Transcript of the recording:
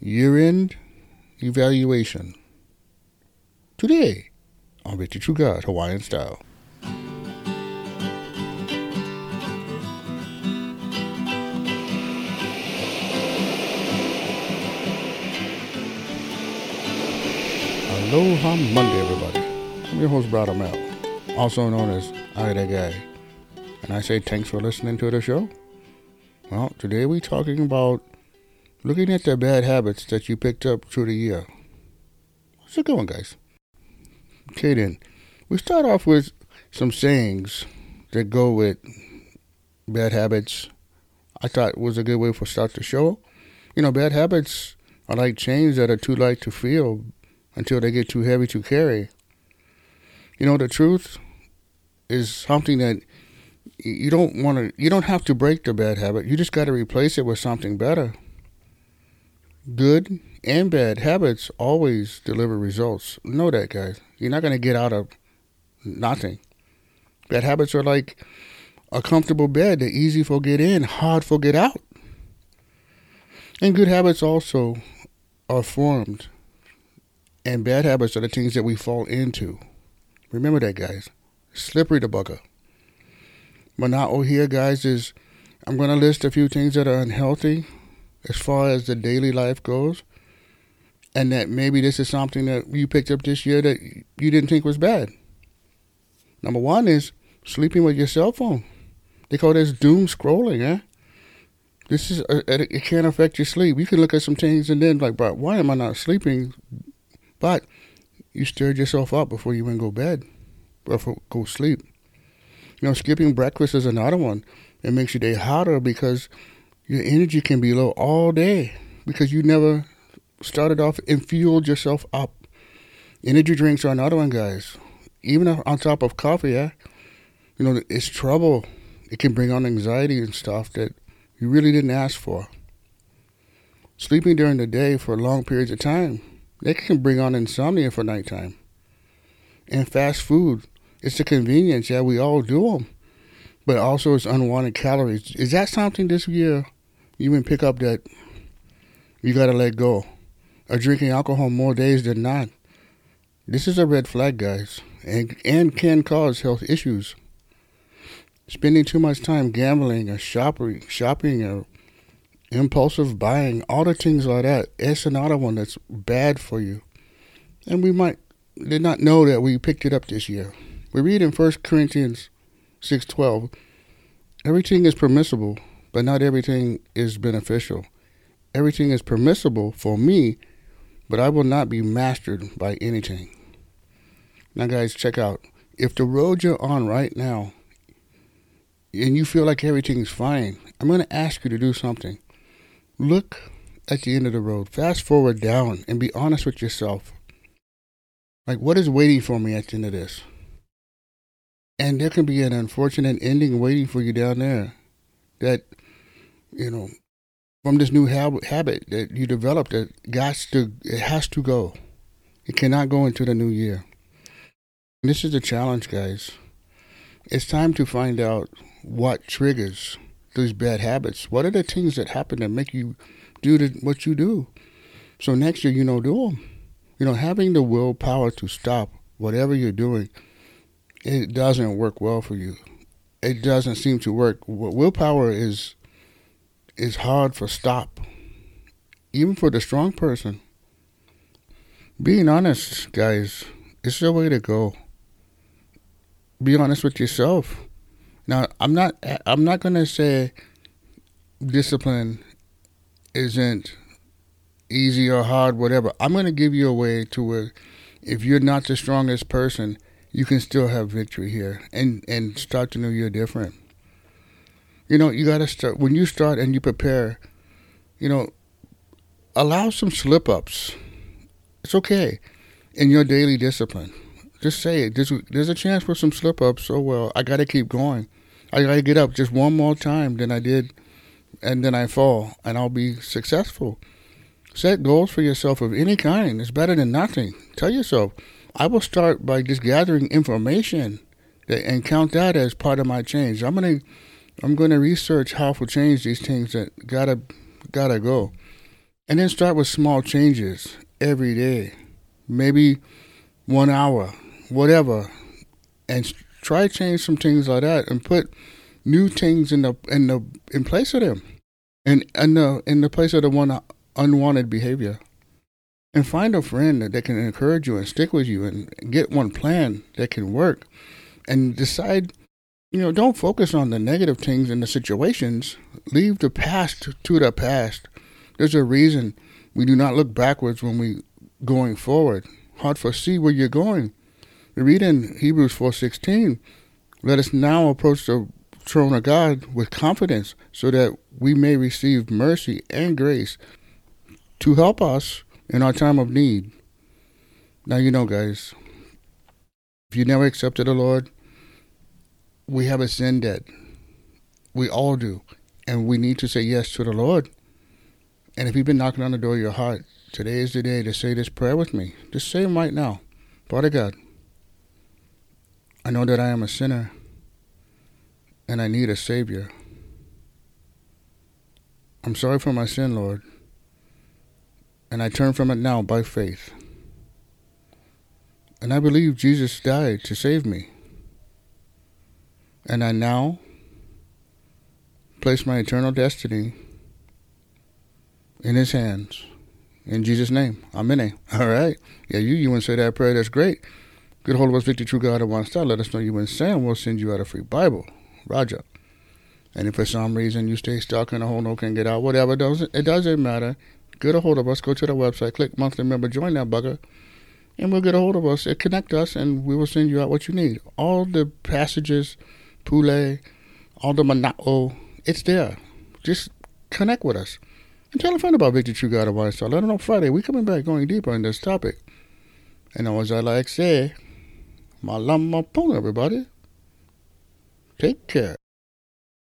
year end evaluation. Today on Victory True God Hawaiian Style. Aloha Monday, everybody. I'm your host, Brad Mel, also known as I That Guy. And I say thanks for listening to the show. Well, today we're talking about looking at the bad habits that you picked up through the year. How's it going, guys? Okay, then. We start off with some sayings that go with bad habits. I thought was a good way for start the show. You know, bad habits are like chains that are too light to feel until they get too heavy to carry. You know, the truth is something that you don't want to, you don't have to break the bad habit. You just got to replace it with something better. Good and bad habits always deliver results. Know that, guys. You're not going to get out of nothing. Bad habits are like a comfortable bed. They're easy for get in, hard for get out. And good habits also are formed and bad habits are the things that we fall into. Remember that, guys. Slippery the bugger. But here, guys, is I'm going to list a few things that are unhealthy as far as the daily life goes. And that maybe this is something that you picked up this year that you didn't think was bad. Number one is sleeping with your cell phone. They call this doom scrolling, eh? This is uh, it Can't affect your sleep. You can look at some things and then like, but why am I not sleeping? But you stirred yourself up before you went go bed, before go sleep. You know, skipping breakfast is another one. It makes your day hotter because your energy can be low all day because you never started off and fueled yourself up. Energy drinks are another one, guys. Even on top of coffee, yeah, you know, it's trouble. It can bring on anxiety and stuff that you really didn't ask for. Sleeping during the day for long periods of time they can bring on insomnia for nighttime. And fast food, it's the convenience. Yeah, we all do them. But also it's unwanted calories. Is that something this year can pick up that you got to let go? Or drinking alcohol more days than not? This is a red flag, guys, and, and can cause health issues. Spending too much time gambling or shopping, shopping or impulsive buying, all the things like that. It's another one that's bad for you. And we might did not know that we picked it up this year. We read in 1 Corinthians 6:12, everything is permissible, but not everything is beneficial. Everything is permissible for me, but I will not be mastered by anything. Now guys, check out. If the road you're on right now and you feel like everything's fine, I'm going to ask you to do something. Look at the end of the road. Fast forward down and be honest with yourself. Like, what is waiting for me at the end of this? And there can be an unfortunate ending waiting for you down there that, you know, from this new habit, habit that you developed that got to, it has to go. It cannot go into the new year. And this is the challenge, guys. It's time to find out what triggers these bad habits? What are the things that happen that make you do the, what you do? So next year, you know, do them. You know, having the willpower to stop whatever you're doing, it doesn't work well for you. It doesn't seem to work. Willpower is is hard for stop, even for the strong person. Being honest, guys, is the way to go. Be honest with yourself now, I'm not. I'm not to say discipline isn't easy or hard, whatever. I'm to give you a way to where, if you're not the strongest person, you can still have victory here and and start the new year different. You know, you got to start when you start and you prepare. You know, allow some slip ups. It's okay in your daily discipline. Just say it. There's, there's a chance for some slip ups. Oh well, I got to keep going. I gotta get up just one more time than I did, and then I fall, and I'll be successful. Set goals for yourself of any kind. It's better than nothing. Tell yourself, I will start by just gathering information and count that as part of my change. I'm gonna, I'm gonna research how to change these things that gotta, gotta go. And then start with small changes every day, maybe one hour, whatever, and try change some things like that, and put new things in the in the in place of them, and in the in the place of the one unwanted behavior. And find a friend that, that can encourage you and stick with you, and get one plan that can work, and decide you know, don't focus on the negative things in the situations. Leave the past to the past. There's a reason we do not look backwards when we going forward. Hard foresee where you're going. We read in Hebrews 4:16, "Let us now approach the throne of God with confidence, so that we may receive mercy and grace to help us in our time of need." Now you know, guys, if you never accepted the Lord, we have a sin debt. We all do. And we need to say yes to the Lord. And if you've been knocking on the door of your heart, today is the day to say this prayer with me. Just say them right now. Father God, I know that I am a sinner and I need a Savior. I'm sorry for my sin, Lord, and I turn from it now by faith. And I believe Jesus died to save me. And I now place my eternal destiny in his hands. In Jesus' name. Amen. All right. Yeah, you, you want to say that prayer. That's great. Get a hold of us, Victory True God at one star. Let us know you went Sam. We'll send you out a free Bible. Roger. And if for some reason you stay stuck in a hole, no can get out, whatever, doesn't, it doesn't matter. Get a hold of us. Go to the website, click monthly member, join that bugger, and we'll get a hold of us. Connect us, and we will send you out what you need. All the passages Pule, all the Manao. It's there. Just connect with us. And tell a friend about Victory True God of Star. Let them know Friday. we coming back going deeper in this topic. And as I like say, Malama Pono, everybody. Take care.